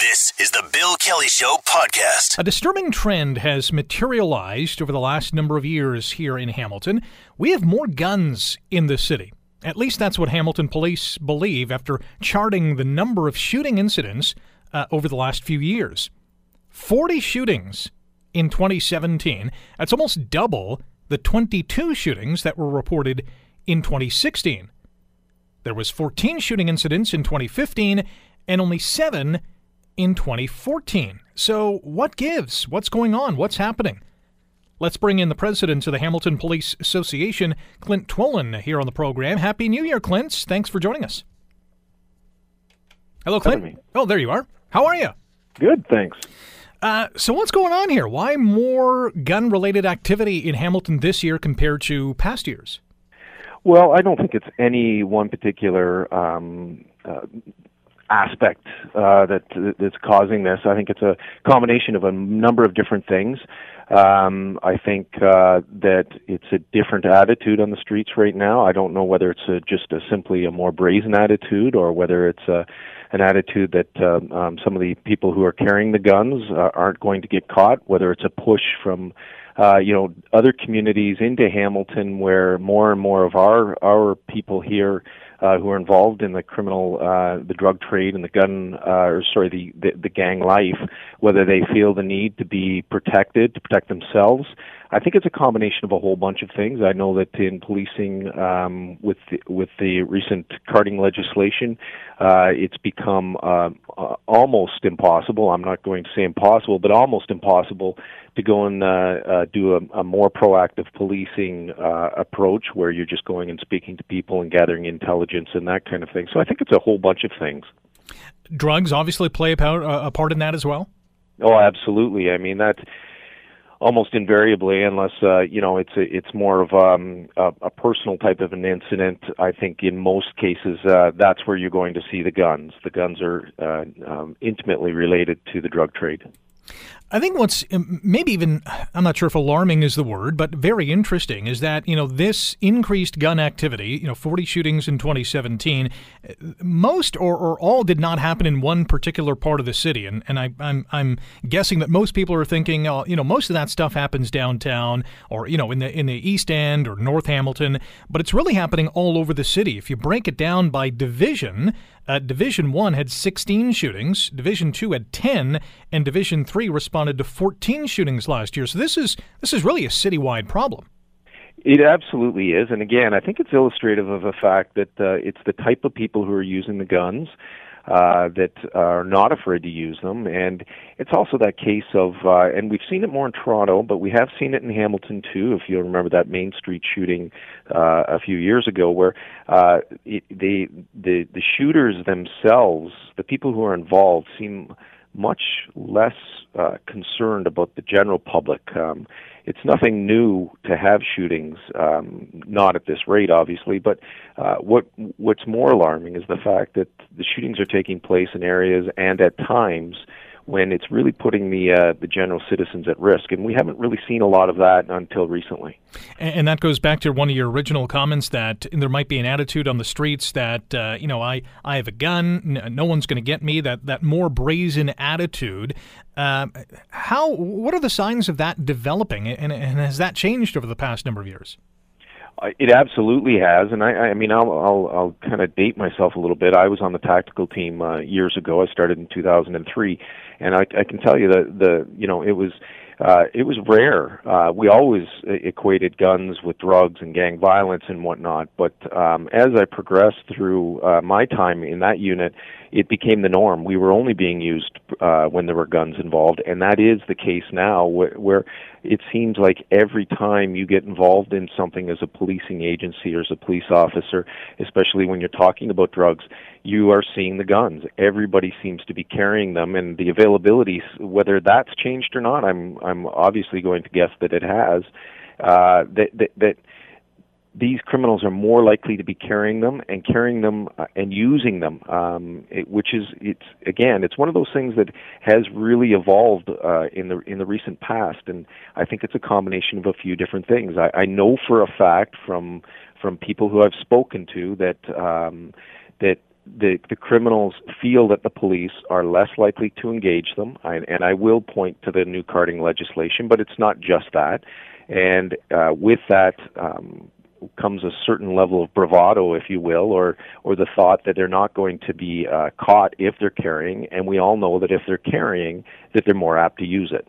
This is the Bill Kelly Show podcast. A disturbing trend has materialized over the last number of years here in Hamilton. We have more guns in the city. At least that's what Hamilton police believe after charting the number of shooting incidents uh, over the last few years. 40 shootings in 2017. That's almost double the 22 shootings that were reported in 2016. There was 14 shooting incidents in 2015 and only 7 in 2014. So, what gives? What's going on? What's happening? Let's bring in the president of the Hamilton Police Association, Clint Twolan, here on the program. Happy New Year, Clint. Thanks for joining us. Hello, Clint. Oh, there you are. How are you? Good, thanks. Uh, so, what's going on here? Why more gun related activity in Hamilton this year compared to past years? Well, I don't think it's any one particular um, uh, aspect uh, that that's causing this. I think it's a combination of a number of different things. Um, I think uh, that it's a different attitude on the streets right now. I don't know whether it's a, just a, simply a more brazen attitude or whether it's a, an attitude that uh, um, some of the people who are carrying the guns uh, aren't going to get caught. Whether it's a push from uh, you know other communities into Hamilton where more and more of our our people here uh, who are involved in the criminal, uh, the drug trade and the gun, uh, or sorry, the, the the gang life, whether they feel the need to be protected to protect themselves. I think it's a combination of a whole bunch of things. I know that in policing, um, with the, with the recent carding legislation, uh, it's become uh, uh, almost impossible. I'm not going to say impossible, but almost impossible to go and uh, uh, do a, a more proactive policing uh, approach where you're just going and speaking to people and gathering intelligence and that kind of thing. So I think it's a whole bunch of things. Drugs obviously play a part, a part in that as well. Oh, absolutely. I mean that almost invariably, unless uh, you know it's a, it's more of um, a, a personal type of an incident. I think in most cases uh, that's where you're going to see the guns. The guns are uh, um, intimately related to the drug trade. I think what's um, maybe even, I'm not sure if alarming is the word, but very interesting is that, you know, this increased gun activity, you know, 40 shootings in 2017, most or, or all did not happen in one particular part of the city. And, and I, am I'm, I'm guessing that most people are thinking, oh, you know, most of that stuff happens downtown or, you know, in the, in the East End or North Hamilton, but it's really happening all over the city. If you break it down by division, uh, Division 1 had 16 shootings, Division 2 had 10, and Division 3 responded to 14 shootings last year. So this is this is really a citywide problem. It absolutely is, and again, I think it's illustrative of the fact that uh, it's the type of people who are using the guns uh, that are not afraid to use them. And it's also that case of, uh, and we've seen it more in Toronto, but we have seen it in Hamilton too. If you remember that Main Street shooting uh, a few years ago, where uh, it, the the the shooters themselves, the people who are involved, seem much less uh, concerned about the general public. Um, it's nothing new to have shootings, um, not at this rate, obviously. But uh, what what's more alarming is the fact that the shootings are taking place in areas and at times when it's really putting the uh, the general citizens at risk, and we haven't really seen a lot of that until recently. And, that goes back to one of your original comments that there might be an attitude on the streets that uh, you know I I have a gun, no one's going to get me. That that more brazen attitude. Uh, how what are the signs of that developing, and, and has that changed over the past number of years? It absolutely has, and I, I mean, I'll, I'll, I'll kind of date myself a little bit. I was on the tactical team uh, years ago. I started in 2003, and I, I can tell you that the, you know, it was, uh, it was rare. Uh, we always equated guns with drugs and gang violence and whatnot. But um, as I progressed through uh, my time in that unit, it became the norm. We were only being used uh, when there were guns involved, and that is the case now, where, where it seems like every time you get involved in something as a policing agency or as a police officer, especially when you're talking about drugs, you are seeing the guns. Everybody seems to be carrying them, and the availability, whether that's changed or not, I'm I'm obviously going to guess that it has. Uh, that that that these criminals are more likely to be carrying them and carrying them uh, and using them, um, it, which is it's again it's one of those things that has really evolved uh, in the in the recent past, and I think it's a combination of a few different things. I, I know for a fact from from people who I've spoken to that um, that the the criminals feel that the police are less likely to engage them, I, and I will point to the new carding legislation, but it's not just that. And uh, with that um, comes a certain level of bravado, if you will, or or the thought that they're not going to be uh, caught if they're carrying. And we all know that if they're carrying, that they're more apt to use it.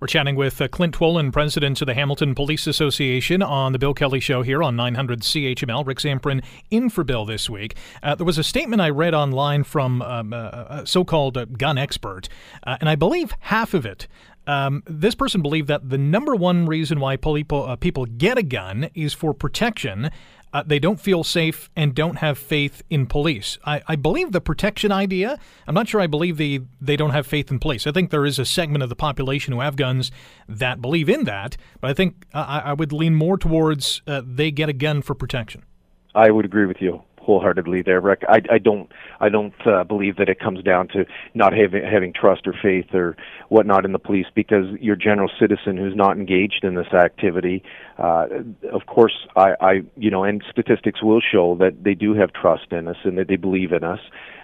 We're chatting with uh, Clint Twolan, president of the Hamilton Police Association, on the Bill Kelly Show here on 900 CHML. Rick Zamprogna in for Bill this week. Uh, there was a statement I read online from um, a so-called uh, gun expert, uh, and I believe half of it um, this person believed that the number one reason why people, uh, people get a gun is for protection. Uh, they don't feel safe and don't have faith in police. I, I, believe the protection idea. I'm not sure I believe the they don't have faith in police. I think there is a segment of the population who have guns that believe in that, but I think uh, I, I, would lean more towards uh, they get a gun for protection. I would agree with you wholeheartedly there, Rick. I, I don't I don't uh, believe that it comes down to not having having trust or faith or whatnot in the police because your general citizen who's not engaged in this activity, uh, of course, I, I you know, and statistics will show that they do have trust in us and that they believe in us.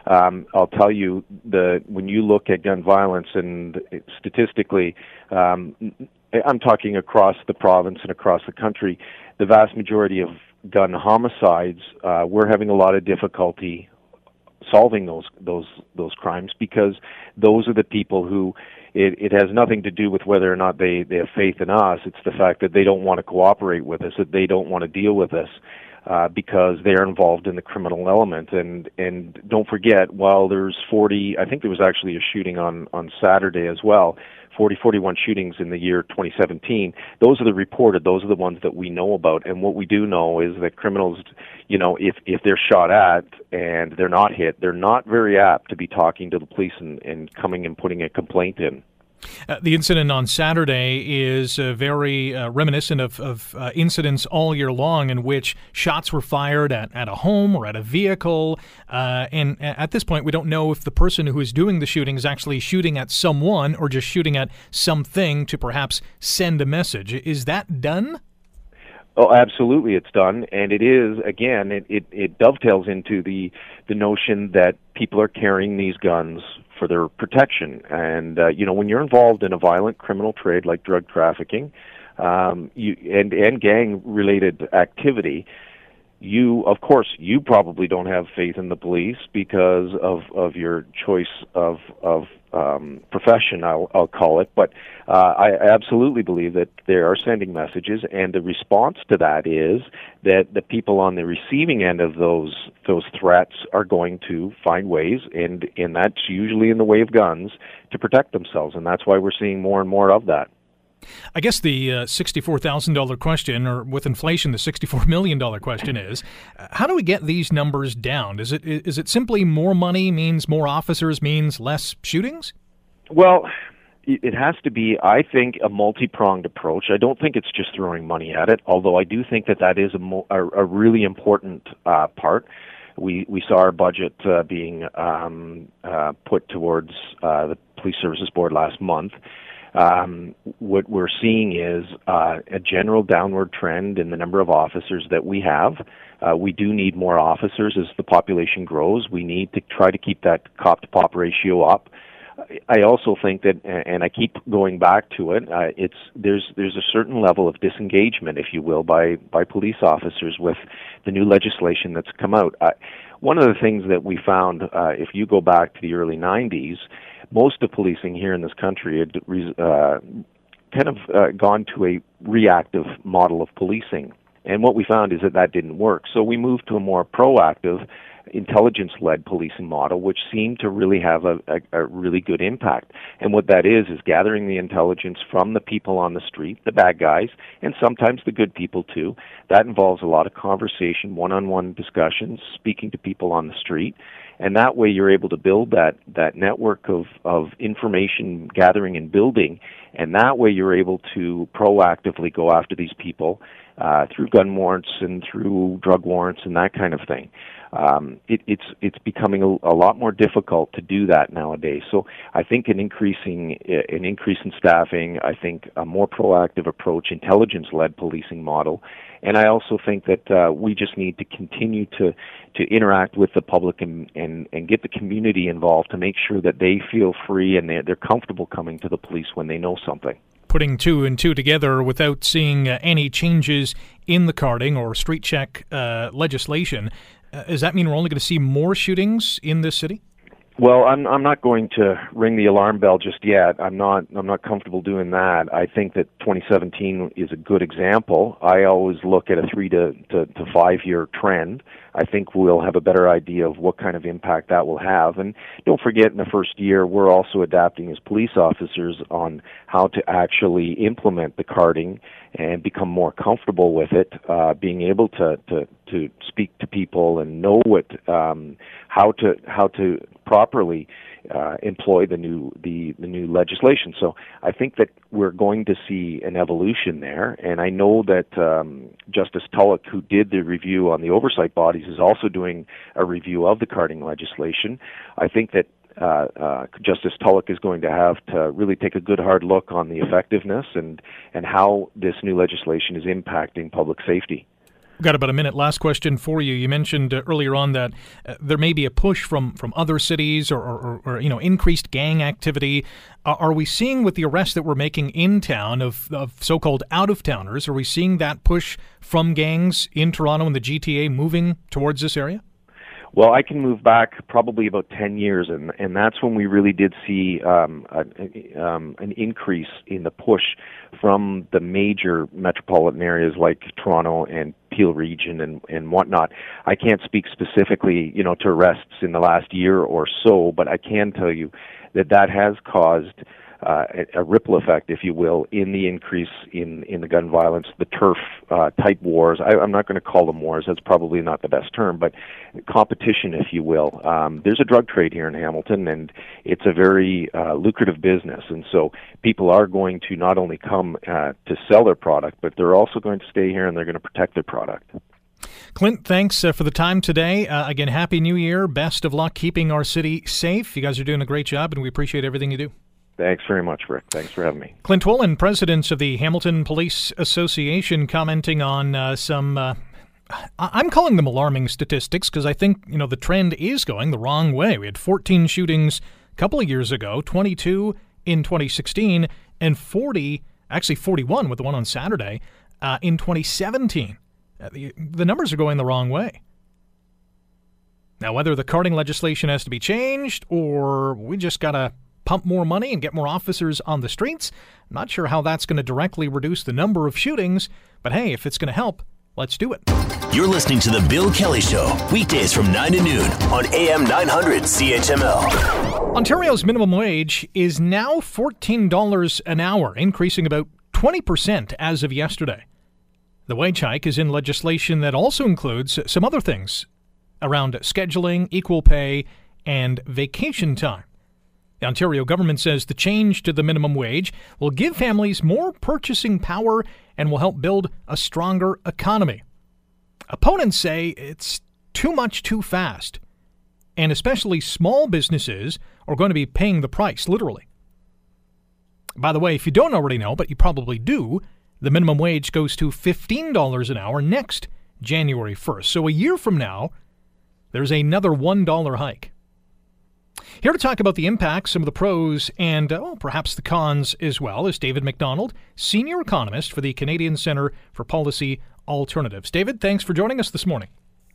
Um, I'll tell you the when you look at gun violence and statistically. Um, I'm talking across the province and across the country. The vast majority of gun homicides, uh, we're having a lot of difficulty solving those those those crimes because those are the people who it, it has nothing to do with whether or not they, they have faith in us. It's the fact that they don't want to cooperate with us, that they don't want to deal with us uh, because they're involved in the criminal element. And and don't forget, while there's 40, I think there was actually a shooting on on Saturday as well. 40, 41 shootings in the year 2017. Those are the reported. Those are the ones that we know about. And what we do know is that criminals, you know, if if they're shot at and they're not hit, they're not very apt to be talking to the police and, and coming and putting a complaint in. Uh, the incident on Saturday is uh, very uh, reminiscent of, of uh, incidents all year long in which shots were fired at, at a home or at a vehicle. Uh, and at this point, we don't know if the person who is doing the shooting is actually shooting at someone or just shooting at something to perhaps send a message. Is that done? Oh, absolutely, it's done, and it is again. It, it, it dovetails into the the notion that people are carrying these guns for their protection. And uh, you know, when you're involved in a violent criminal trade like drug trafficking, um, you and and gang related activity, you of course you probably don't have faith in the police because of of your choice of of um, profession I'll, I'll call it. But uh, I absolutely believe that they are sending messages and the response to that is that the people on the receiving end of those those threats are going to find ways and and that's usually in the way of guns to protect themselves and that's why we're seeing more and more of that I guess the uh, $64,000 question, or with inflation, the $64 million question is how do we get these numbers down? Is it, is it simply more money means more officers means less shootings? Well, it has to be, I think, a multi-pronged approach. I don't think it's just throwing money at it, although I do think that that is a, mo- a, a really important uh, part. We we saw our budget uh, being um, uh, put towards uh, the Police Services Board last month, um, what we're seeing is uh, a general downward trend in the number of officers that we have. Uh, we do need more officers as the population grows. We need to try to keep that cop to pop ratio up. I also think that, and I keep going back to it. Uh, it's there's there's a certain level of disengagement, if you will, by by police officers with the new legislation that's come out. Uh, one of the things that we found, uh, if you go back to the early '90s, most of policing here in this country had uh, kind of uh, gone to a reactive model of policing. And what we found is that that didn't work. So we moved to a more proactive, intelligence led policing model, which seemed to really have a, a, a, really good impact. And what that is, is gathering the intelligence from the people on the street, the bad guys, and sometimes the good people too. That involves a lot of conversation, one on one discussions, speaking to people on the street and that way you're able to build that that network of of information gathering and building and that way you're able to proactively go after these people uh, through gun warrants and through drug warrants and that kind of thing. Um, it, it's it's becoming a, a, lot more difficult to do that nowadays. So I think an increasing an increase in staffing, I think a more proactive approach, intelligence-led policing model, and I also think that uh, we just need to continue to to interact with the public and, and and get the community involved to make sure that they feel free and they're, they're comfortable coming to the police when they know something putting two and two together without seeing uh, any changes in the carding or street check uh, legislation. Uh, does that mean we're only going to see more shootings in this city? Well, I'm I'm not going to ring the alarm bell just yet. I'm not I'm not comfortable doing that. I think that 2017 is a good example. I always look at a 3 to to, to 5 year trend. I think we'll have a better idea of what kind of impact that will have. And don't forget in the first year we're also adapting as police officers on how to actually implement the carding and become more comfortable with it, uh, being able to, to, to speak to people and know what, um, how to, how to properly uh, employ the new the, the new legislation. So I think that we're going to see an evolution there, and I know that um, Justice Tulloch, who did the review on the oversight bodies, is also doing a review of the carding legislation. I think that uh, uh, Justice Tulloch is going to have to really take a good hard look on the effectiveness and and how this new legislation is impacting public safety. Got about a minute. Last question for you. You mentioned uh, earlier on that uh, there may be a push from, from other cities or, or, or you know increased gang activity. Uh, are we seeing with the arrests that we're making in town of, of so-called out-of-towners? Are we seeing that push from gangs in Toronto and the GTA moving towards this area? Well, I can move back probably about 10 years, and, and that's when we really did see um, a, um, an increase in the push from the major metropolitan areas like Toronto and Peel region and, and whatnot. I can't speak specifically, you know, to arrests in the last year or so, but I can tell you that that has caused uh, a, ripple effect, if you will, in the increase in, in the gun violence, the turf uh, type wars. I, I'm not going to call them wars. That's probably not the best term, but competition, if you will. Um, there's a drug trade here in Hamilton, and it's a very uh, lucrative business. And so people are going to not only come uh, to sell their product, but they're also going to stay here and they're going to protect their product. Clint, thanks uh, for the time today. Uh, again, Happy New Year. Best of luck keeping our city safe. You guys are doing a great job, and we appreciate everything you do. Thanks very much, Rick. Thanks for having me. Clint Twolan, president of the Hamilton Police Association, commenting on uh, some. Uh, I'm calling them alarming statistics because I think you know the trend is going the wrong way. We had 14 shootings a couple of years ago, 22 in 2016, and 40, actually 41 with the one on Saturday uh, in 2017. Uh, the, the numbers are going the wrong way. Now, whether the carding legislation has to be changed or we just got to pump more money and get more officers on the streets. I'm not sure how that's going to directly reduce the number of shootings, but hey, if it's going to help, let's do it. You're listening to The Bill Kelly Show, weekdays from 9 to noon on AM 900 CHML. Ontario's minimum wage is now $14 an hour, increasing about 20% as of yesterday. The wage hike is in legislation that also includes some other things around scheduling, equal pay, and vacation time. The Ontario government says the change to the minimum wage will give families more purchasing power and will help build a stronger economy. Opponents say it's too much too fast, and especially small businesses are going to be paying the price, literally. By the way, if you don't already know, but you probably do, the minimum wage goes to $15 an hour next January 1st. So a year from now, there's another $1 hike. Here to talk about the impacts, some of the pros, and uh, well, perhaps the cons as well, is David Macdonald, Senior Economist for the Canadian Centre for Policy Alternatives. David, thanks for joining us this morning.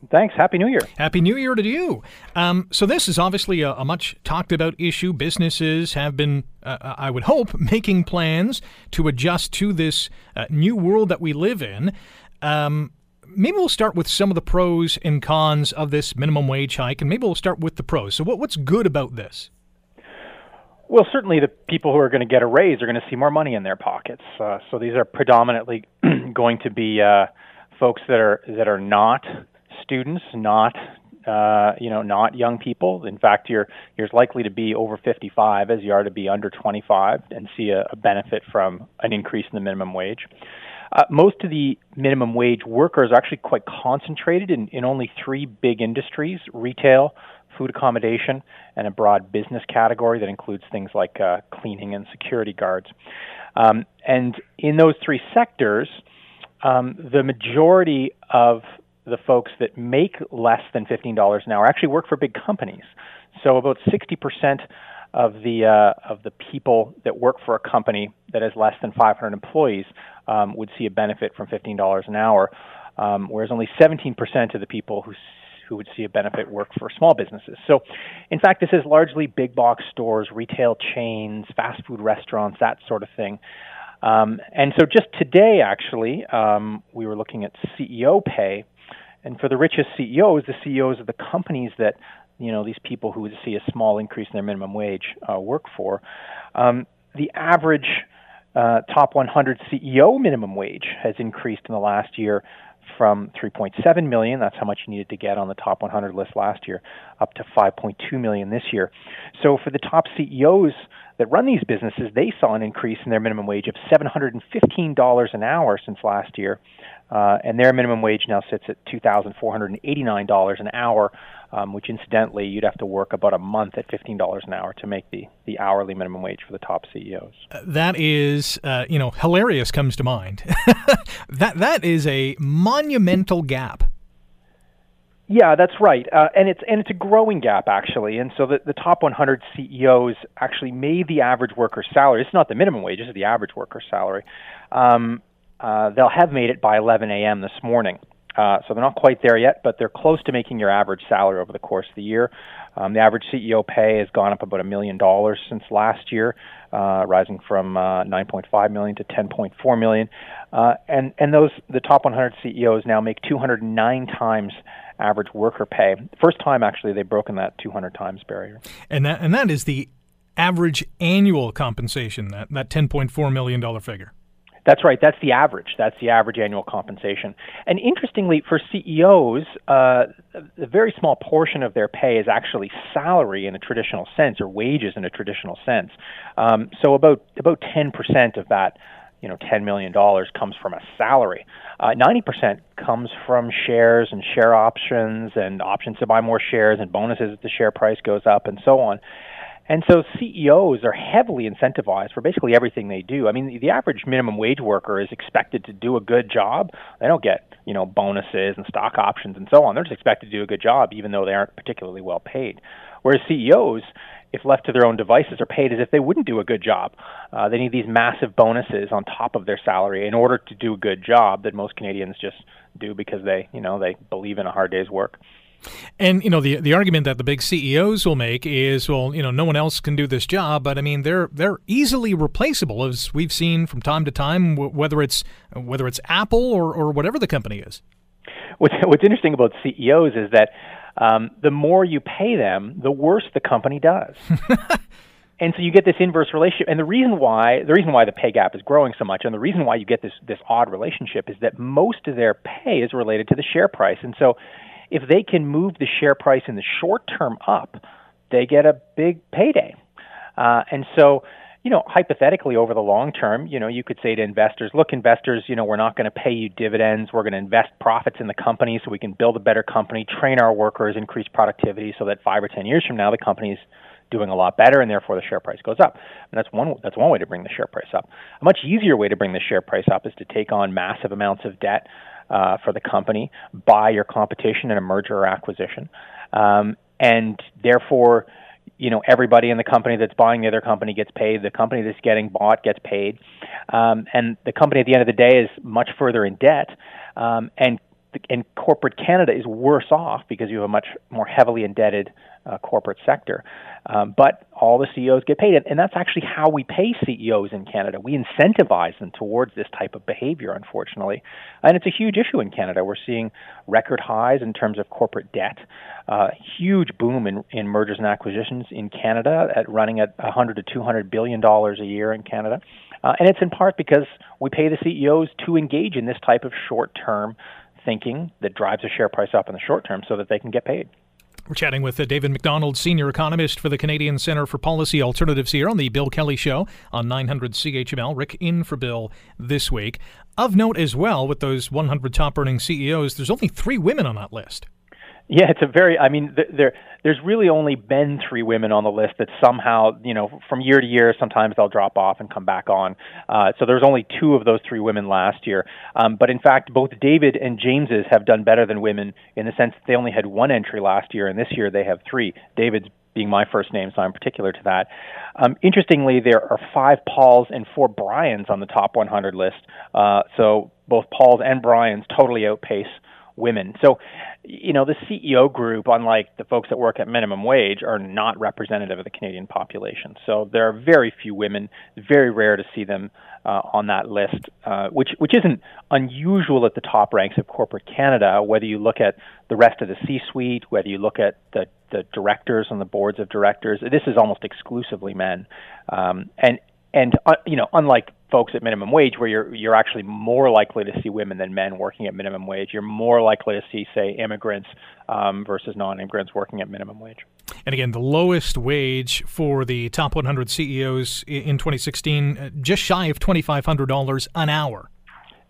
Thanks. Happy New Year. Happy New Year to you. Um, so, this is obviously a, a, much talked about issue. Businesses have been, uh, uh, I would hope, making plans to adjust to this uh, new world that we live in. Um, maybe we'll start with some of the pros and cons of this minimum wage hike, and maybe we'll start with the pros. So, what, what's good about this? Well, certainly the people who are going to get a raise are going to see more money in their pockets. Uh, so these are predominantly going to be uh, folks that are that are not students, not uh, you know, not young people. In fact, you're you're as likely to be over 55 as you are to be under 25 and see a, a benefit from an increase in the minimum wage. Uh, most of the minimum wage workers are actually quite concentrated in, in only three big industries retail, food accommodation, and a broad business category that includes things like uh, cleaning and security guards. Um, and in those three sectors, um, the majority of the folks that make less than $15 an hour actually work for big companies. So about 60% of the uh, of the people that work for a company that has less than 500 employees um, would see a benefit from $15 an hour, um, whereas only 17% of the people who who would see a benefit work for small businesses. So, in fact, this is largely big box stores, retail chains, fast food restaurants, that sort of thing. Um, and so, just today, actually, um, we were looking at CEO pay. And for the richest CEOs, the CEOs of the companies that you know these people who would see a small increase in their minimum wage uh, work for, um, the average uh, top 100 CEO minimum wage has increased in the last year from 3.7 million, that's how much you needed to get on the top 100 list last year, up to 5.2 million this year. So for the top CEOs that run these businesses, they saw an increase in their minimum wage of $715 an hour since last year. Uh, and their minimum wage now sits at $2,489 an hour, um, which incidentally, you'd have to work about a month at $15 an hour to make the, the hourly minimum wage for the top CEOs. Uh, that is, uh, you know, hilarious comes to mind. that That is a monumental gap. Yeah, that's right, uh, and it's and it's a growing gap actually. And so the, the top 100 CEOs actually made the average worker's salary. It's not the minimum wage; it's the average worker's salary. Um, uh, they'll have made it by 11 a.m. this morning. Uh, so they're not quite there yet, but they're close to making your average salary over the course of the year. Um, the average CEO pay has gone up about a million dollars since last year, uh, rising from uh, 9.5 million to 10.4 million. Uh, and and those the top 100 CEOs now make 209 times average worker pay. First time actually they've broken that 200 times barrier. And that and that is the average annual compensation that that 10.4 million dollar figure. That's right. That's the average. That's the average annual compensation. And interestingly, for CEOs, uh, a very small portion of their pay is actually salary in a traditional sense, or wages in a traditional sense. Um, so about about 10% of that, you know, 10 million dollars comes from a salary. Uh, 90% comes from shares and share options and options to buy more shares and bonuses if the share price goes up and so on. And so CEOs are heavily incentivized for basically everything they do. I mean, the average minimum wage worker is expected to do a good job. They don't get, you know, bonuses and stock options and so on. They're just expected to do a good job, even though they aren't particularly well paid. Whereas CEOs, if left to their own devices, are paid as if they wouldn't do a good job. Uh, they need these massive bonuses on top of their salary in order to do a good job that most Canadians just do because they, you know, they believe in a hard day's work. And you know the the argument that the big CEOs will make is, well, you know, no one else can do this job, but I mean they're they're easily replaceable, as we've seen from time to time, whether it's whether it's Apple or or whatever the company is. What's what's interesting about CEOs is that um, the more you pay them, the worse the company does. and so you get this inverse relationship. And the reason why the reason why the pay gap is growing so much, and the reason why you get this this odd relationship, is that most of their pay is related to the share price. And so if they can move the share price in the short term up, they get a big payday. Uh, and so, you know, hypothetically over the long term, you know, you could say to investors, look, investors, you know, we're not going to pay you dividends. We're going to invest profits in the company so we can build a better company, train our workers, increase productivity so that five or 10 years from now, the company's doing a lot better and therefore the share price goes up. And that's one that's one way to bring the share price up. A much easier way to bring the share price up is to take on massive amounts of debt uh, for the company by your competition in a merger or acquisition, um, and therefore, you know, everybody in the company that's buying the other company gets paid. The company that's getting bought gets paid, um, and the company at the end of the day is much further in debt, um, and and corporate Canada is worse off because you have a much more heavily indebted uh, corporate sector. Um, but all the CEOs get paid, and that's actually how we pay CEOs in Canada. We incentivize them towards this type of behavior, unfortunately, and it's a huge issue in Canada. We're seeing record highs in terms of corporate debt, uh, huge boom in, in mergers and acquisitions in Canada, at running at 100 to 200 billion dollars a year in Canada, uh, and it's in part because we pay the CEOs to engage in this type of short-term thinking that drives the share price up in the short term, so that they can get paid. We're chatting with uh, David Macdonald, senior economist for the Canadian Centre for Policy Alternatives here on the Bill Kelly Show on 900 CHML. Rick in for Bill this week. Of note as well, with those 100 top earning CEOs, there's only three women on that list. Yeah, it's a very. I mean, there there's really only been three women on the list that somehow, you know, from year to year, sometimes they'll drop off and come back on. Uh, so there's only two of those three women last year. Um, but in fact, both David and James's have done better than women in the sense that they only had one entry last year, and this year they have three. David's being my first name, so I'm particular to that. Um, interestingly, there are five Pauls and four Brians on the top 100 list. Uh, so both Pauls and Brians totally outpace women. So, you know, the CEO group, unlike the folks that work at minimum wage, are not representative of the Canadian population. So there are very few women. Very rare to see them uh, on that list, uh, which which isn't unusual at the top ranks of corporate Canada. Whether you look at the rest of the C-suite, whether you look at the the directors on the boards of directors, this is almost exclusively men. Um, and and uh, you know, unlike folks at minimum wage, where you're you're actually more likely to see women than men working at minimum wage, you're more likely to see, say, immigrants um, versus non-immigrants working at minimum wage. And again, the lowest wage for the top 100 CEOs in 2016, uh, just shy of $2,500 an hour.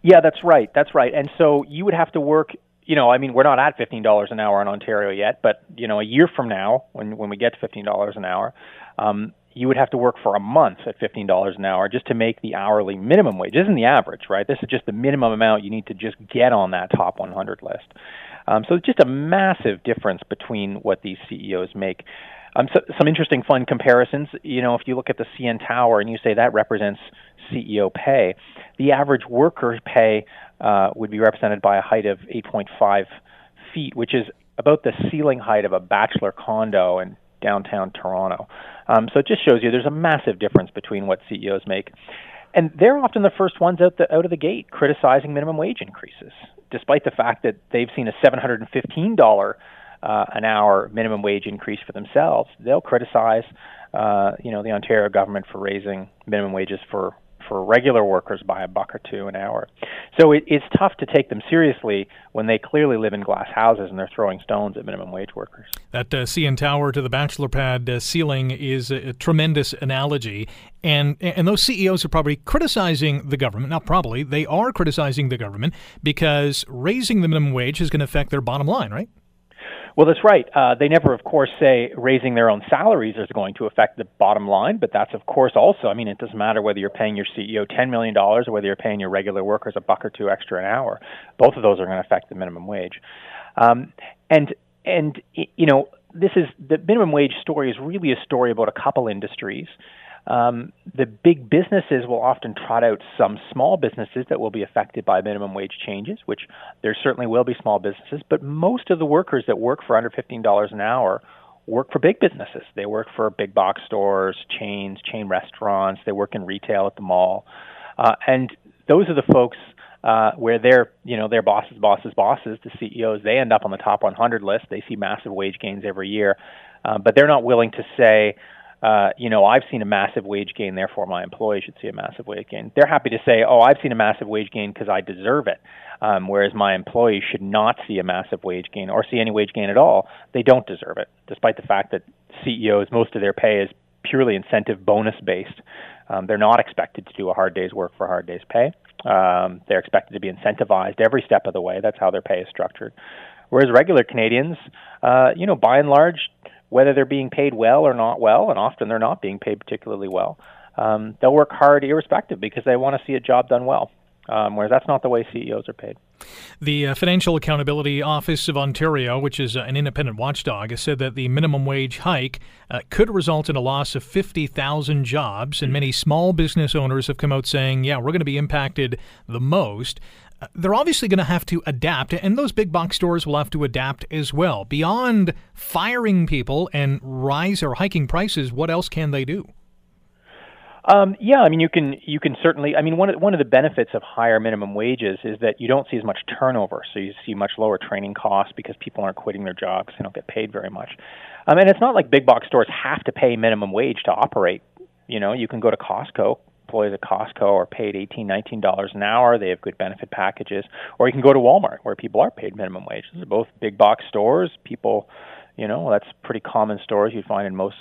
Yeah, that's right. That's right. And so you would have to work you know, I mean, we're not at fifteen dollars an hour in Ontario yet, but you know, a year from now, when when we get to fifteen dollars an hour, um, you would have to work for a month at $15 an hour just to make the hourly minimum wage. This isn't the average, right? This is just the minimum amount you need to just get on that top 100 list. Um, so it's just a massive difference between what these CEOs make. Um, so, some interesting fun comparisons. You know, if you look at the CN Tower and you say that represents CEO pay, the average worker pay uh, would be represented by a height of 8.5 feet, which is about the ceiling height of a bachelor condo in downtown Toronto. Um, so it just shows you there's a massive difference between what CEOs make. And they're often the first ones out, the, out of the gate criticizing minimum wage increases, despite the fact that they've seen a $715 uh, an hour minimum wage increase for themselves. They'll criticize, uh, you know, the Ontario government for raising minimum wages for for regular workers by a buck or two an hour. So it, it's tough to take them seriously when they clearly live in glass houses and they're throwing stones at minimum wage workers. That uh, CN Tower to the bachelor pad uh, ceiling is a, a, tremendous analogy. And, and those CEOs are probably criticizing the government. Not probably, they are criticizing the government because raising the minimum wage is going to affect their bottom line, right? Well, that's right. Uh, they never, of course, say raising their own salaries is going to affect the bottom line, but that's, of course, also. I mean, it doesn't matter whether you're paying your CEO $10 million or whether you're paying your regular workers a buck or two extra an hour. Both of those are going to affect the minimum wage. Um, and, and, you know, this is the minimum wage story is really a story about a couple industries um, the big businesses will often trot out some small businesses that will be affected by minimum wage changes, which there certainly will be small businesses, but most of the workers that work for under $15 an hour work for big businesses. They work for big box stores, chains, chain restaurants, they work in retail at the mall. Uh, and those are the folks uh, where they're, you know, their bosses, bosses, bosses, the CEOs, they end up on the top 100 list. They see massive wage gains every year, uh, but they're not willing to say, uh, you know, I've seen a massive wage gain, therefore my employee should see a massive wage gain. They're happy to say, oh, I've seen a massive wage gain because I deserve it, um, whereas my employee should not see a massive wage gain or see any wage gain at all. They don't deserve it, despite the fact that CEOs, most of their pay is purely incentive bonus based. Um, they're not expected to do a hard day's work for a hard day's pay. Um, they're expected to be incentivized every step of the way. That's how their pay is structured. Whereas regular Canadians, uh, you know, by and large, whether they're being paid well or not well, and often they're not being paid particularly well. Um, they'll work hard irrespective because they want to see a job done well. Um, whereas that's not the way CEOs are paid. The uh, Financial Accountability Office of Ontario, which is uh, an independent watchdog, has said that the minimum wage hike uh, could result in a loss of 50,000 jobs, and many small business owners have come out saying, yeah, we're going to be impacted the most they're obviously going to have to adapt, and those big box stores will have to adapt as well. Beyond firing people and rise or hiking prices, what else can they do? Um, yeah, I mean, you can you can certainly. I mean, one of one of the benefits of higher minimum wages is that you don't see as much turnover, so you see much lower training costs because people aren't quitting their jobs; they don't get paid very much. Um, and it's not like big box stores have to pay minimum wage to operate. You know, you can go to Costco, employees at Costco are paid $18, $19 an hour. They have good benefit packages. Or you can go to Walmart, where people are paid minimum wage. These are both big box stores. People, You know, that's pretty common stores you'd find in most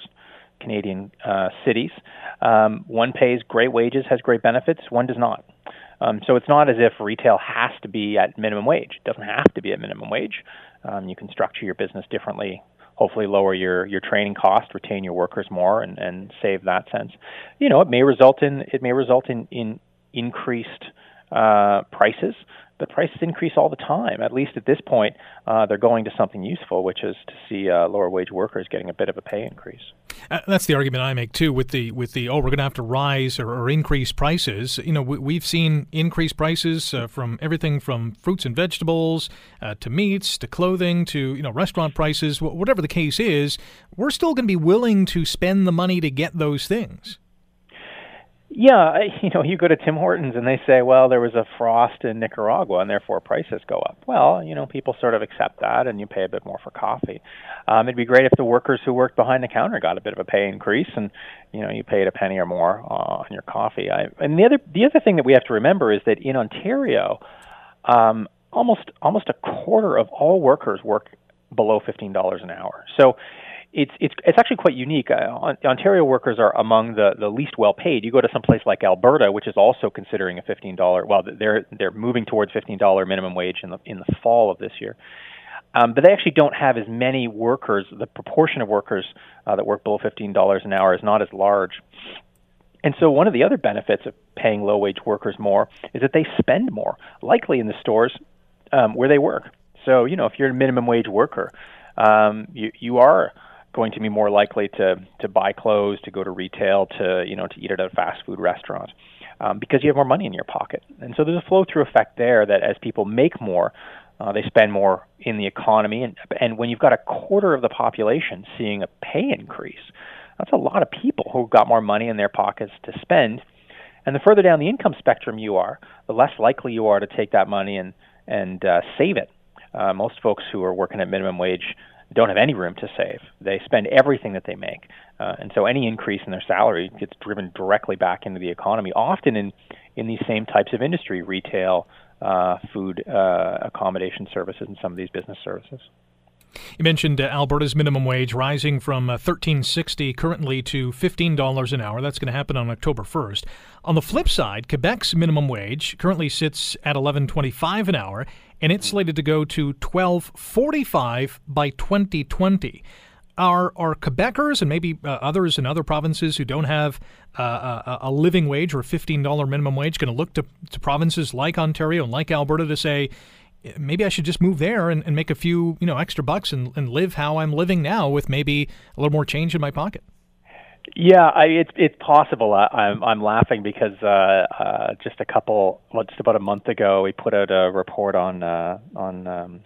Canadian uh, cities. Um, one pays great wages, has great benefits. One does not. Um, so it's not as if retail has to be at minimum wage. It doesn't have to be at minimum wage. Um, you can structure your business differently. Hopefully, lower your, your training cost, retain your workers more, and, and save that sense. You know, it may result in it may result in, in increased uh, prices, but prices increase all the time. At least at this point, uh, they're going to something useful, which is to see uh, lower wage workers getting a bit of a pay increase. Uh, that's the argument I make too. With the with the oh, we're going to have to rise or, or, increase prices. You know, we, have seen increased prices uh, from everything from fruits and vegetables uh, to meats to clothing to you know restaurant prices. Whatever the case is, we're still going to be willing to spend the money to get those things. Yeah, you know, you go to Tim Hortons and they say, well, there was a frost in Nicaragua and therefore prices go up. Well, you know, people sort of accept that and you pay a bit more for coffee. Um, it'd be great if the workers who worked behind the counter got a bit of a pay increase and, you know, you paid a penny or more uh, on your coffee. I, and the other the other thing that we have to remember is that in Ontario, um, almost almost a quarter of all workers work below fifteen dollars an hour. So it's it's it's actually quite unique. Uh, Ontario workers are among the the least well paid. You go to some place like Alberta, which is also considering a fifteen dollar. Well, they're they're moving towards fifteen dollar minimum wage in the in the fall of this year. Um, but they actually don't have as many workers. The proportion of workers uh, that work below fifteen dollars an hour is not as large. And so, one of the other benefits of paying low wage workers more is that they spend more, likely in the stores um, where they work. So, you know, if you're a minimum wage worker, um, you you are going to be more likely to to buy clothes, to go to retail, to you know to eat at a fast food restaurant, um, because you have more money in your pocket. And so there's a flow through effect there that as people make more, uh, they spend more in the economy. And and when you've got a quarter of the population seeing a pay increase, that's a lot of people who've got more money in their pockets to spend. And the further down the income spectrum you are, the less likely you are to take that money and and uh, save it. Uh, most folks who are working at minimum wage don't have any room to save. They spend everything that they make, uh, and so any increase in their salary gets driven directly back into the economy. Often in in these same types of industry, retail, uh, food, uh, accommodation services, and some of these business services. You mentioned uh, Alberta's minimum wage rising from uh, 13.60 currently to $15 an hour. That's going to happen on October 1st. On the flip side, Quebec's minimum wage currently sits at 11.25 an hour and it's slated to go to 1245 by 2020. Are, are Quebecers and maybe uh, others in other provinces who don't have uh, a, a, living wage or a $15 minimum wage going to look to, to provinces like Ontario and like Alberta to say, maybe I should just move there and, and make a few you know extra bucks and, and live how I'm living now with maybe a little more change in my pocket? Yeah, I, it's it's possible. I, I'm I'm laughing because uh, uh, just a couple, well, just about a month ago, we put out a report on uh, on um,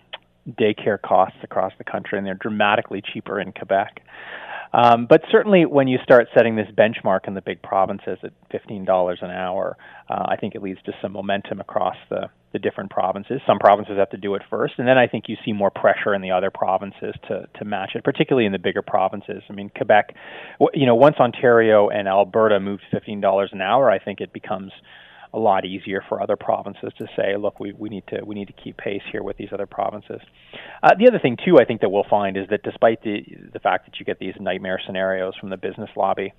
daycare costs across the country, and they're dramatically cheaper in Quebec. Um, but certainly, when you start setting this benchmark in the big provinces at $15 an hour, uh, I think it leads to some momentum across the, the different provinces. Some provinces have to do it first, and then I think you see more pressure in the other provinces to, to match it, particularly in the bigger provinces. I mean, Quebec, you know, once Ontario and Alberta move to $15 an hour, I think it becomes a lot easier for other provinces to say, look, we, we need to we need to keep pace here with these other provinces. Uh, the other thing too, I think that we'll find is that despite the the fact that you get these nightmare scenarios from the business lobby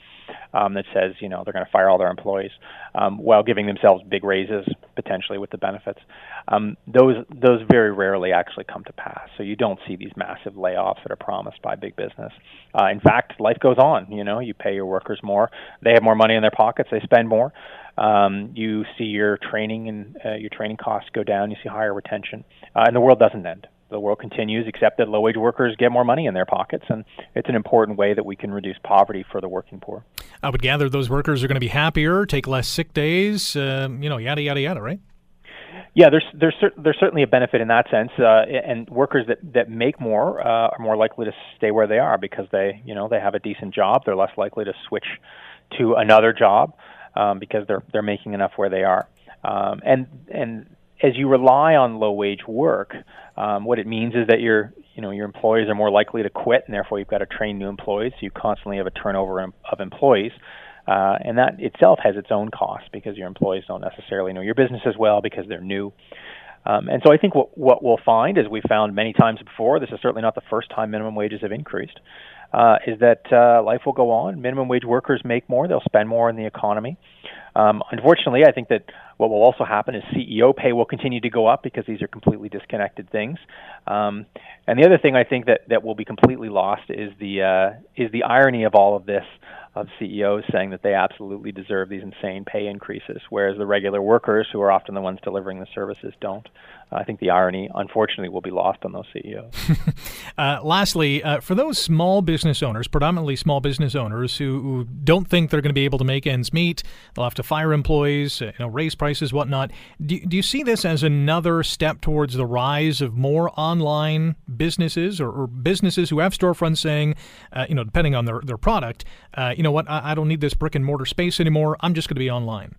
um, that says you know they're going to fire all their employees um, while giving themselves big raises potentially with the benefits, um, those those very rarely actually come to pass. So you don't see these massive layoffs that are promised by big business. Uh, in fact, life goes on. You know, you pay your workers more, they have more money in their pockets, they spend more um, you see your training and uh, your training costs go down. You see higher retention, uh, and the world doesn't end. The world continues, except that low-wage workers get more money in their pockets, and it's an important way that we can reduce poverty for the working poor. I would gather those workers are going to be happier, take less sick days, uh, you know, yada yada yada, right? Yeah, there's there's there's certainly a benefit in that sense, uh, and workers that that make more uh, are more likely to stay where they are because they you know they have a decent job. They're less likely to switch to another job um, because they're they're making enough where they are. Um, and and as you rely on low wage work, um, what it means is that your you know your employees are more likely to quit, and therefore you've got to train new employees. So you constantly have a turnover of employees. Uh, and that itself has its own cost because your employees don't necessarily know your business as well because they're new. Um, and so I think what, what we'll find, as we found many times before, this is certainly not the first time minimum wages have increased, uh, is that uh, life will go on. Minimum wage workers make more; they'll spend more in the economy. Um, unfortunately, I think that what will also happen is CEO pay will continue to go up because these are completely disconnected things. Um, and the other thing I think that, that will be completely lost is the uh, is the irony of all of this of CEOs saying that they absolutely deserve these insane pay increases, whereas the regular workers, who are often the ones delivering the services, don't. I think the irony, unfortunately, will be lost on those CEOs. uh, lastly, uh, for those small business owners, predominantly small business owners who, who don't think they're going to be able to make ends meet, they'll have to fire employees, uh, you know, raise prices, whatnot. Do, do you see this as another step towards the rise of more online businesses or, or businesses who have storefronts saying, uh, you know, depending on their, their product, uh, you know what, I, I don't need this brick and mortar space anymore. I'm just going to be online.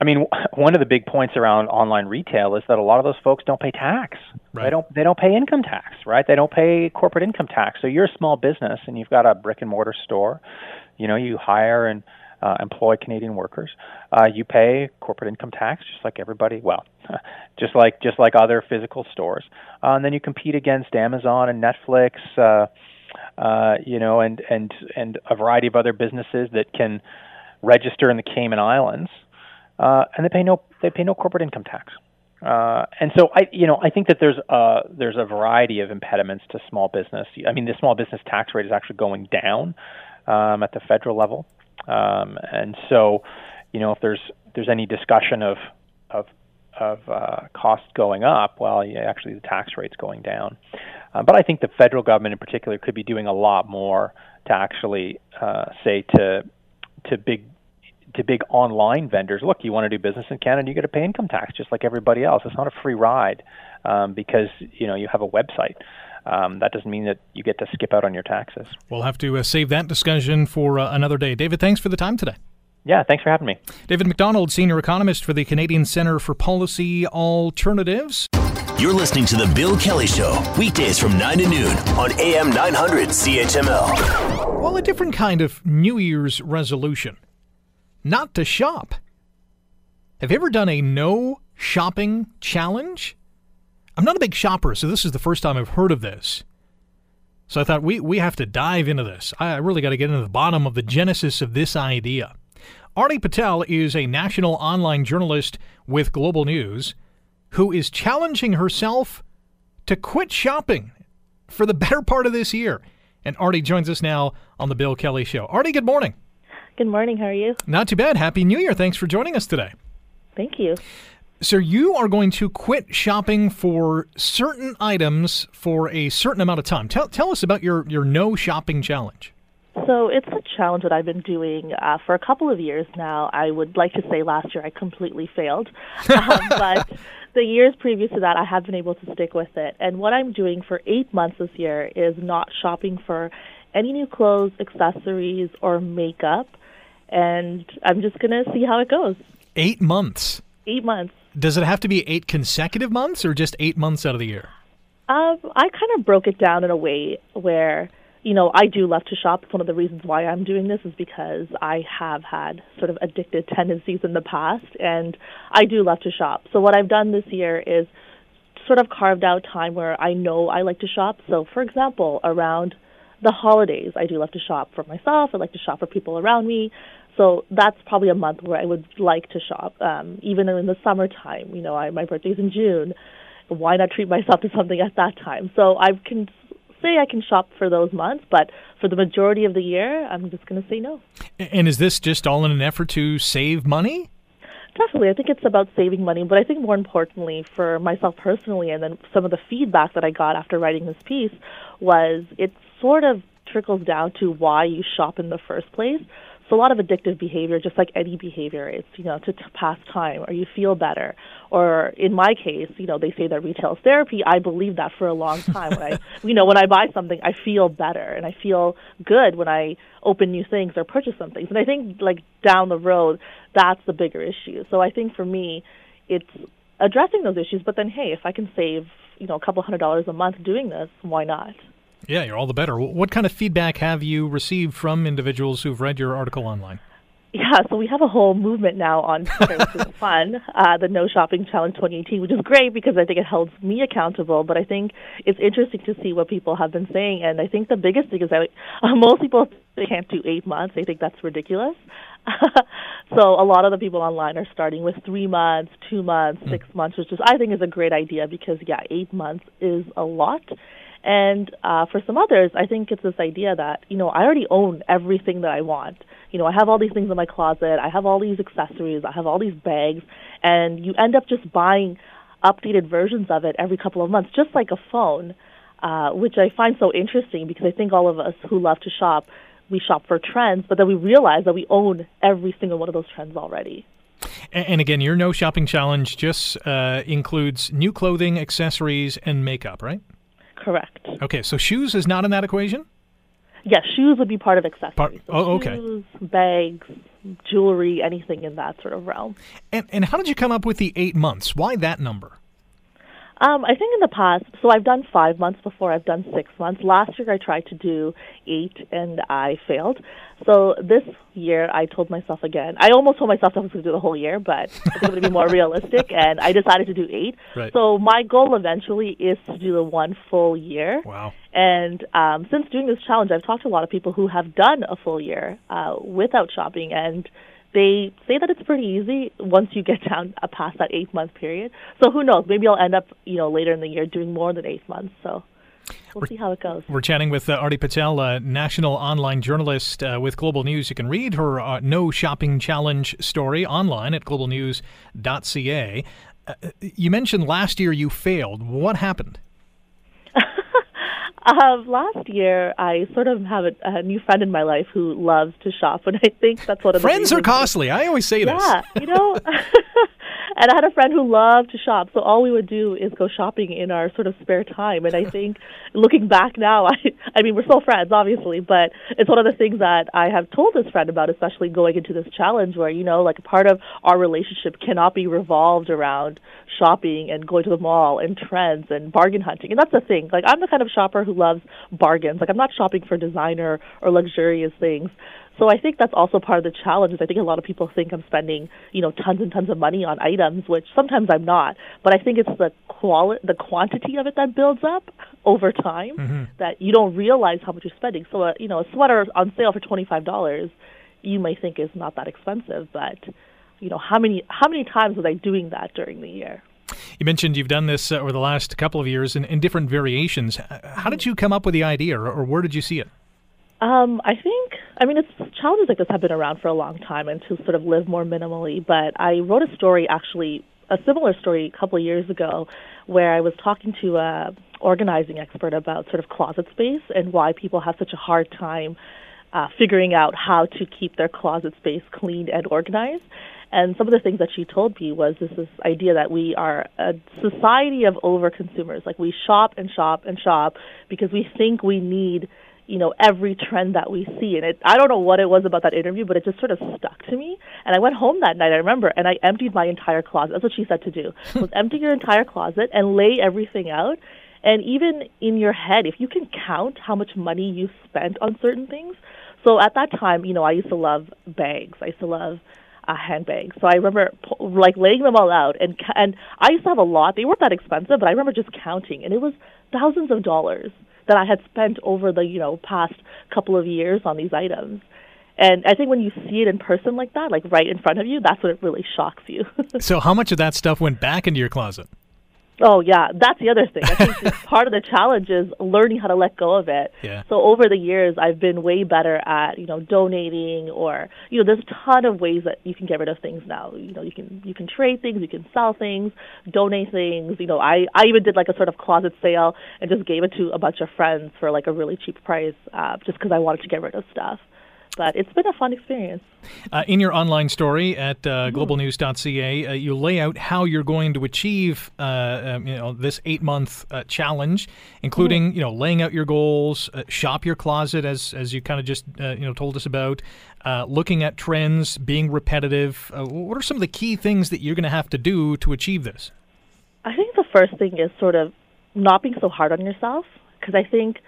I mean, one of the big points around online retail is that a lot of those folks don't pay tax. Right. They don't. They don't pay income tax, right? They don't pay corporate income tax. So you're a small business and you've got a brick and mortar store. You know, you hire and uh, employ Canadian workers. Uh, you pay corporate income tax just like everybody. Well, just like just like other physical stores. Uh, and then you compete against Amazon and Netflix. Uh, uh, you know, and and and a variety of other businesses that can register in the Cayman Islands, uh, and they pay no they pay no corporate income tax. Uh, and so I, you know, I think that there's a there's a variety of impediments to small business. I mean, the small business tax rate is actually going down um, at the federal level, um, and so, you know, if there's there's any discussion of of of uh, costs going up, well, yeah, actually the tax rate's going down. Uh, but I think the federal government in particular could be doing a lot more to actually uh, say to to big to big online vendors, look, you want to do business in Canada, you got to pay income tax just like everybody else. It's not a free ride um, because you know you have a website. Um, that doesn't mean that you get to skip out on your taxes. We'll have to uh, save that discussion for uh, another day. David, thanks for the time today. Yeah, thanks for having me. David Macdonald, senior economist for the Canadian Centre for Policy Alternatives. You're listening to The Bill Kelly Show, weekdays from 9 to noon on AM 900 CHML. Well, a different kind of New Year's resolution not to shop. Have you ever done a no shopping challenge? I'm not a big shopper, so this is the first time I've heard of this. So I thought we, we have to dive into this. I really got to get into the bottom of the genesis of this idea. Arti Patel is a national online journalist with Global News who is challenging herself to quit shopping for the better part of this year. And Arti joins us now on the Bill Kelly Show. Arti, good morning. Good morning. How are you? Not too bad. Happy New Year. Thanks for joining us today. Thank you. So, you are going to quit shopping for certain items for a certain amount of time. Tell, tell us about your, your no shopping challenge. So, it's a challenge that I've been doing uh, for a couple of years now. I would like to say last year I completely failed. Um, but the years previous to that, I have been able to stick with it. And what I'm doing for eight months this year is not shopping for any new clothes, accessories, or makeup and I'm just going to see how it goes. Eight months. Eight months. Does it have to be eight consecutive months or just eight months out of the year? Um, I kind of broke it down in a way where, you know, I do love to shop. It's one of the reasons why I'm doing this is because I have had sort of addicted tendencies in the past, and I do love to shop. So what I've done this year is sort of carved out time where I know I like to shop. So, for example, around the holidays, I do love to shop for myself. I like to shop for people around me. So that's probably a month where I would like to shop. Um, even in the summertime, you know, I, my birthday's in June. Why not treat myself to something at that time? So I can say I can shop for those months, but for the majority of the year, I'm just going to say no. And is this just all in an effort to save money? Definitely. I think it's about saving money, but I think more importantly for myself personally, and then some of the feedback that I got after writing this piece was it sort of trickles down to why you shop in the first place. So a lot of addictive behavior, just like any behavior, it's you know to, to pass time or you feel better. Or in my case, you know they say that retail is therapy. I believe that for a long time. when I you know when I buy something, I feel better and I feel good when I open new things or purchase some things. And I think like down the road, that's the bigger issue. So I think for me, it's addressing those issues. But then hey, if I can save you know a couple hundred dollars a month doing this, why not? Yeah, you're all the better. What kind of feedback have you received from individuals who've read your article online? Yeah, so we have a whole movement now on Twitter, which is fun. Uh, the No Shopping Challenge 2018, which is great because I think it holds me accountable. But I think it's interesting to see what people have been saying. And I think the biggest thing is that uh, most people they can't do eight months. They think that's ridiculous. so a lot of the people online are starting with three months, two months, six months, which is I think is a great idea because yeah, eight months is a lot. And uh, for some others, I think it's this idea that you know I already own everything that I want you know, I have all these things in my closet, I have all these accessories, I have all these bags, and you end up just buying updated versions of it every couple of months, just like a phone, uh, which I find so interesting because I think all of us who love to shop, we shop for trends, but then we realize that we own every single one of those trends already. And again, your no shopping challenge just uh, includes new clothing, accessories, and makeup, right? Correct. Okay, so shoes is not in that equation? Yeah, shoes would be part of accessories. Part, so oh, okay. Shoes, bags, jewelry, anything in that sort of realm. And and how did you come up with the eight months? Why that number? Um, I think in the past, so I've done five months before. I've done six months. Last year I tried to do eight and I failed. So this year I told myself again. I almost told myself I was going to do the whole year, but I'm going to be more realistic, and I decided to do eight. Right. So my goal eventually is to do the one full year. Wow. And um, since doing this challenge, I've talked to a lot of people who have done a full year uh, without shopping, and they say that it's pretty easy once you get down uh, past that eight month period. So who knows? Maybe I'll end up, you know, later in the year doing more than eight months. So we'll we're, see how it goes. We're chatting with uh, Arti Patel, a national online journalist uh, with Global News. You can read her uh, No Shopping Challenge story online at globalnews.ca. Uh, you mentioned last year you failed. What happened? Uh, last year, I sort of have a, a, new friend in my life who loves to shop, and I think that's one of the friends are costly. I always say yeah, this. Yeah, you know. and I had a friend who loved to shop, so all we would do is go shopping in our sort of spare time. And I think, looking back now, I I mean, we're still friends, obviously, but it's one of the things that I have told this friend about, especially going into this challenge, where you know, like a part of our relationship cannot be revolved around shopping and going to the mall and trends and bargain hunting. And that's the thing. Like I'm the kind of shopper who loves bargains. Like I'm not shopping for designer or luxurious things. So I think that's also part of the challenge. Is I think a lot of people think I'm spending, you know, tons and tons of money on items, which sometimes I'm not. But I think it's the quality, the quantity of it that builds up over time mm-hmm. that you don't realize how much you're spending. So, a, you know, a sweater on sale for twenty five dollars, you may think is not that expensive, but you know, how many how many times was I doing that during the year? You mentioned you've done this uh, over the last couple of years in, in different variations. How did you come up with the idea, or, or where did you see it? Um, I think, I mean, it's challenges like this have been around for a long time and to sort of live more minimally. But I wrote a story, actually, a similar story a couple of years ago, where I was talking to a organizing expert about sort of closet space and why people have such a hard time uh, figuring out how to keep their closet space clean and organized. And some of the things that she told me was this, this idea that we are a society of over consumers. Like we shop and shop and shop because we think we need, you know, every trend that we see. And it, I don't know what it was about that interview, but it just sort of stuck to me. And I went home that night, I remember, and I emptied my entire closet. That's what she said to do. was empty your entire closet and lay everything out. And even in your head, if you can count how much money you spent on certain things. So at that time, you know, I used to love bags. I used to love uh, handbags. So I remember like laying them all out, and and I used to have a lot. They weren't that expensive, but I remember just counting, and it was thousands of dollars that I had spent over the you know past couple of years on these items. And I think when you see it in person like that, like right in front of you, that's when it really shocks you. so, how much of that stuff went back into your closet? Oh yeah, that's the other thing. I think part of the challenge is learning how to let go of it. Yeah. So over the years, I've been way better at you know donating or you know there's a ton of ways that you can get rid of things now. You know you can you can trade things, you can sell things, donate things. You know I I even did like a sort of closet sale and just gave it to a bunch of friends for like a really cheap price, uh, just because I wanted to get rid of stuff but it's been a fun experience. Uh, in your online story at uh, globalnews.ca, uh, you lay out how you're going to achieve uh, um, you know this eight month uh, challenge, including mm-hmm. you know laying out your goals, uh, shop your closet as as you kind of just you know told us about, looking at trends, being repetitive. what are some of the key things that you're going to have to do to achieve this? I think the first thing is sort of not being so hard on yourself because I think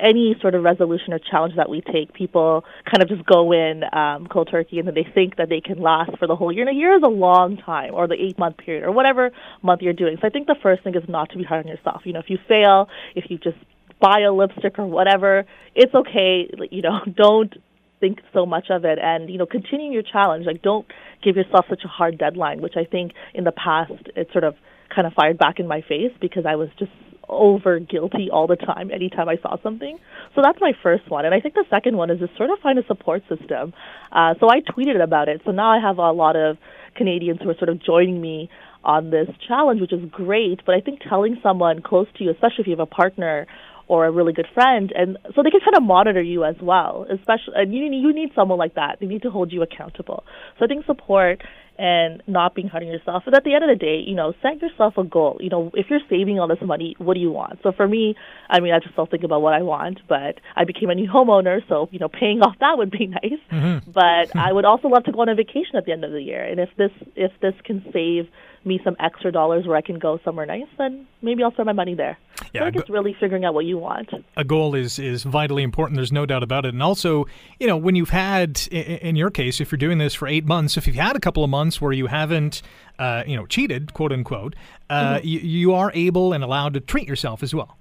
any sort of resolution or challenge that we take, people kind of just go in um, cold turkey and then they think that they can last for the whole year. And a year is a long time, or the eight month period, or whatever month you're doing. So I think the first thing is not to be hard on yourself. You know, if you fail, if you just buy a lipstick or whatever, it's okay. You know, don't think so much of it and you know continue your challenge like don't give yourself such a hard deadline which i think in the past it sort of kind of fired back in my face because i was just over guilty all the time anytime I saw something. So that's my first one. And I think the second one is to sort of find a support system. Uh, so I tweeted about it. So now I have a lot of Canadians who are sort of joining me on this challenge, which is great. But I think telling someone close to you, especially if you have a partner or a really good friend, and so they can kind of monitor you as well. Especially, and you you need someone like that. They need to hold you accountable. So I think support and not being hard on yourself. But at the end of the day, you know, set yourself a goal. You know, if you're saving all this money, what do you want? So for me, I mean, I just still think about what I want, but I became a new homeowner, so you know, paying off that would be nice. Mm-hmm. But I would also love to go on a vacation at the end of the year, and if this if this can save me some extra dollars where I can go somewhere nice, then maybe I'll spend my money there. Yeah, I think it's really figuring out what you want. A goal is is vitally important. There's no doubt about it. And also, you know, when you've had, in your case, if you're doing this for eight months, if you've had a couple of months where you haven't, uh, you know, cheated, quote unquote, uh, mm-hmm. you, you are able and allowed to treat yourself as well.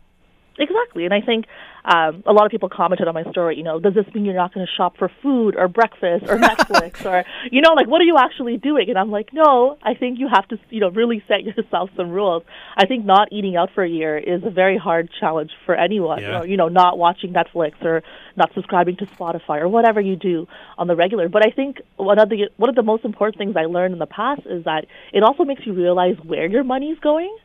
Exactly, and I think um, a lot of people commented on my story. You know, does this mean you're not going to shop for food or breakfast or Netflix or you know, like what are you actually doing? And I'm like, no, I think you have to you know really set yourself some rules. I think not eating out for a year is a very hard challenge for anyone. Yeah. Or, you know, not watching Netflix or not subscribing to Spotify or whatever you do on the regular. But I think one of the one of the most important things I learned in the past is that it also makes you realize where your money's going.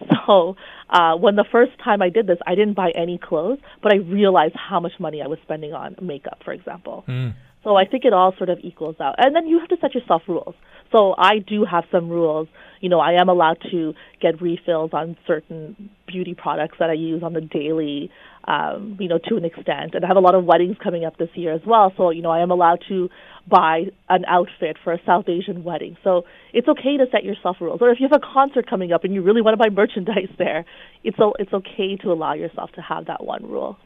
So uh, when the first time I did this, I didn't buy any clothes, but I realized how much money I was spending on makeup, for example. Mm. So I think it all sort of equals out. And then you have to set yourself rules. So I do have some rules. You know, I am allowed to get refills on certain beauty products that I use on the daily, um, you know, to an extent. And I have a lot of weddings coming up this year as well. So, you know, I am allowed to buy an outfit for a South Asian wedding. So it's okay to set yourself rules. Or if you have a concert coming up and you really want to buy merchandise there, it's, it's okay to allow yourself to have that one rule.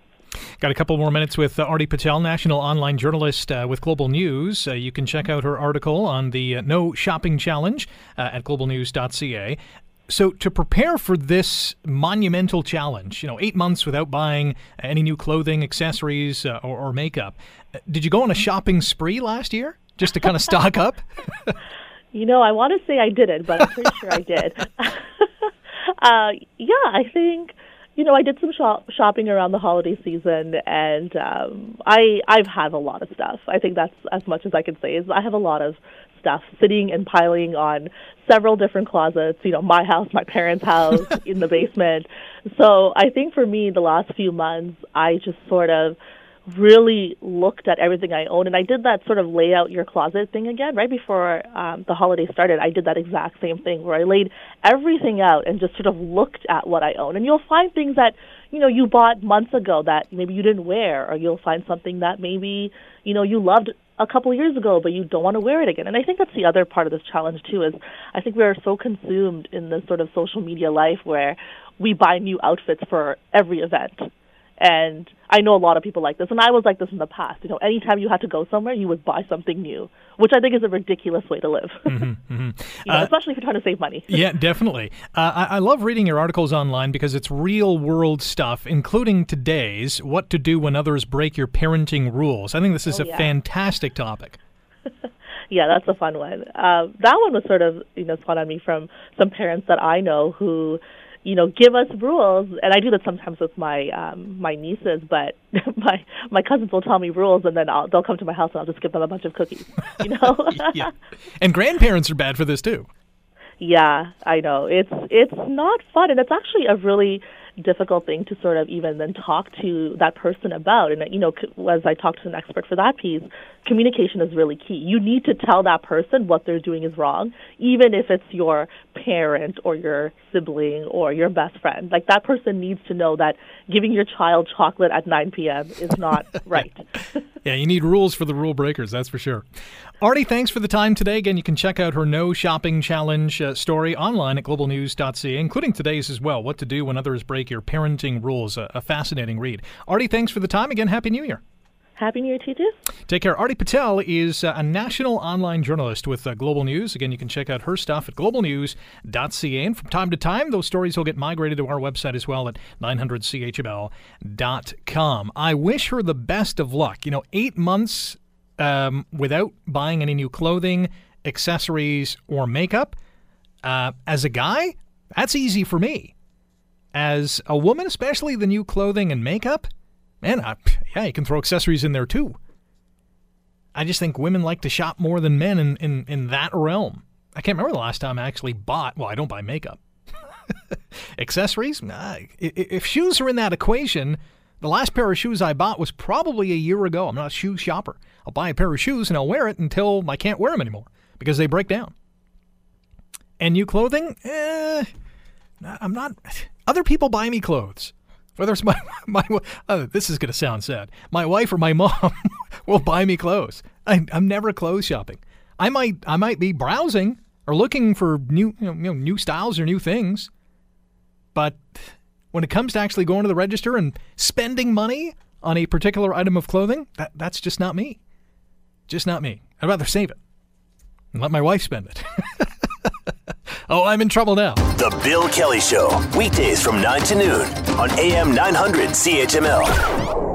Got a couple more minutes with uh, Arti Patel, national online journalist uh, with Global News. Uh, you can check out her article on the uh, No Shopping Challenge uh, at globalnews.ca. So, to prepare for this monumental challenge, you know, eight months without buying any new clothing, accessories, uh, or, or, makeup, did you go on a shopping spree last year just to kind of stock up? you know, I want to say I didn't, but I'm pretty sure I did. yeah, I think you know, I did some shop- shopping around the holiday season, and um, I I've had a lot of stuff. I think that's as much as I can say. Is I have a lot of stuff sitting and piling on several different closets. You know, my house, my parents' house, in the basement. So I think for me, the last few months, I just sort of really looked at everything I own, and I did that sort of lay out your closet thing again right before um, the holiday started. I did that exact same thing where I laid everything out and just sort of looked at what I own, and you'll find things that you know you bought months ago that maybe you didn't wear, or you'll find something that maybe you know you loved a couple years ago, but you don't want to wear it again. And I think that's the other part of this challenge too. Is I think we are so consumed in this sort of social media life where we buy new outfits for every event and I know a lot of people like this, and I was like this in the past. You know, anytime you had to go somewhere, you would buy something new, which I think is a ridiculous way to live, mm-hmm, mm-hmm. you know, uh, especially if you're trying to save money. yeah, definitely. Uh, I, I, love reading your articles online because it's real world stuff, including today's "What to Do When Others Break Your Parenting Rules." I think this is oh, a yeah. fantastic topic. yeah, that's a fun one. Uh, that one was sort of you know spun on me from some parents that I know who you know, give us rules. And I do that sometimes with my um, my nieces, but my my cousins will tell me rules, and then I'll, they'll come to my house and I'll just give them a bunch of cookies. You know. yeah. And grandparents are bad for this too. Yeah, I know. It's it's not fun, and it's actually a really difficult thing to sort of even then talk to that person about. And, you know, as I talked to an expert for that piece, communication is really key. You need to tell that person what they're doing is wrong, even if it's your parent or your sibling or your best friend. Like that person needs to know that giving your child chocolate at 9 p.m. is not right. Yeah, you need rules for the rule breakers, that's for sure. Arti, thanks for the time today. Again, you can check out her No Shopping Challenge uh, story online at globalnews.ca, including today's as well What to Do When Others Break Your Parenting Rules. A, a fascinating read. Arti, thanks for the time. Again, Happy New Year. Happy New Year to you too. Take care. Arti Patel is uh, a national online journalist with uh, Global News. Again, you can check out her stuff at globalnews.ca. And from time to time, those stories will get migrated to our website as well at 900chml.com. I wish her the best of luck. You know, eight months um, without buying any new clothing, accessories, or makeup. Uh, as a guy, that's easy for me. As a woman, especially the new clothing and makeup, man, I, yeah, you can throw accessories in there too. I just think women like to shop more than men in, in, in that realm. I can't remember the last time I actually bought, well, I don't buy makeup. accessories? Nah, if shoes are in that equation, the last pair of shoes I bought was probably a year ago. I'm not a shoe shopper. I'll buy a pair of shoes and I'll wear it until I can't wear them anymore because they break down. And new clothing? Eh, I'm not. Other people buy me clothes. Whether it's my my uh, this is to sound sad. My wife or my mom will buy me clothes. I, I'm never clothes shopping. I might I might be browsing or looking for new you know, you know, new styles or new things, but when it comes to actually going to the register and spending money on a particular item of clothing, that, that's just not me. Just not me. I'd rather save it and let my wife spend it. oh, I'm in trouble now. The Bill Kelly Show, weekdays from 9 to noon on AM 900 CHML.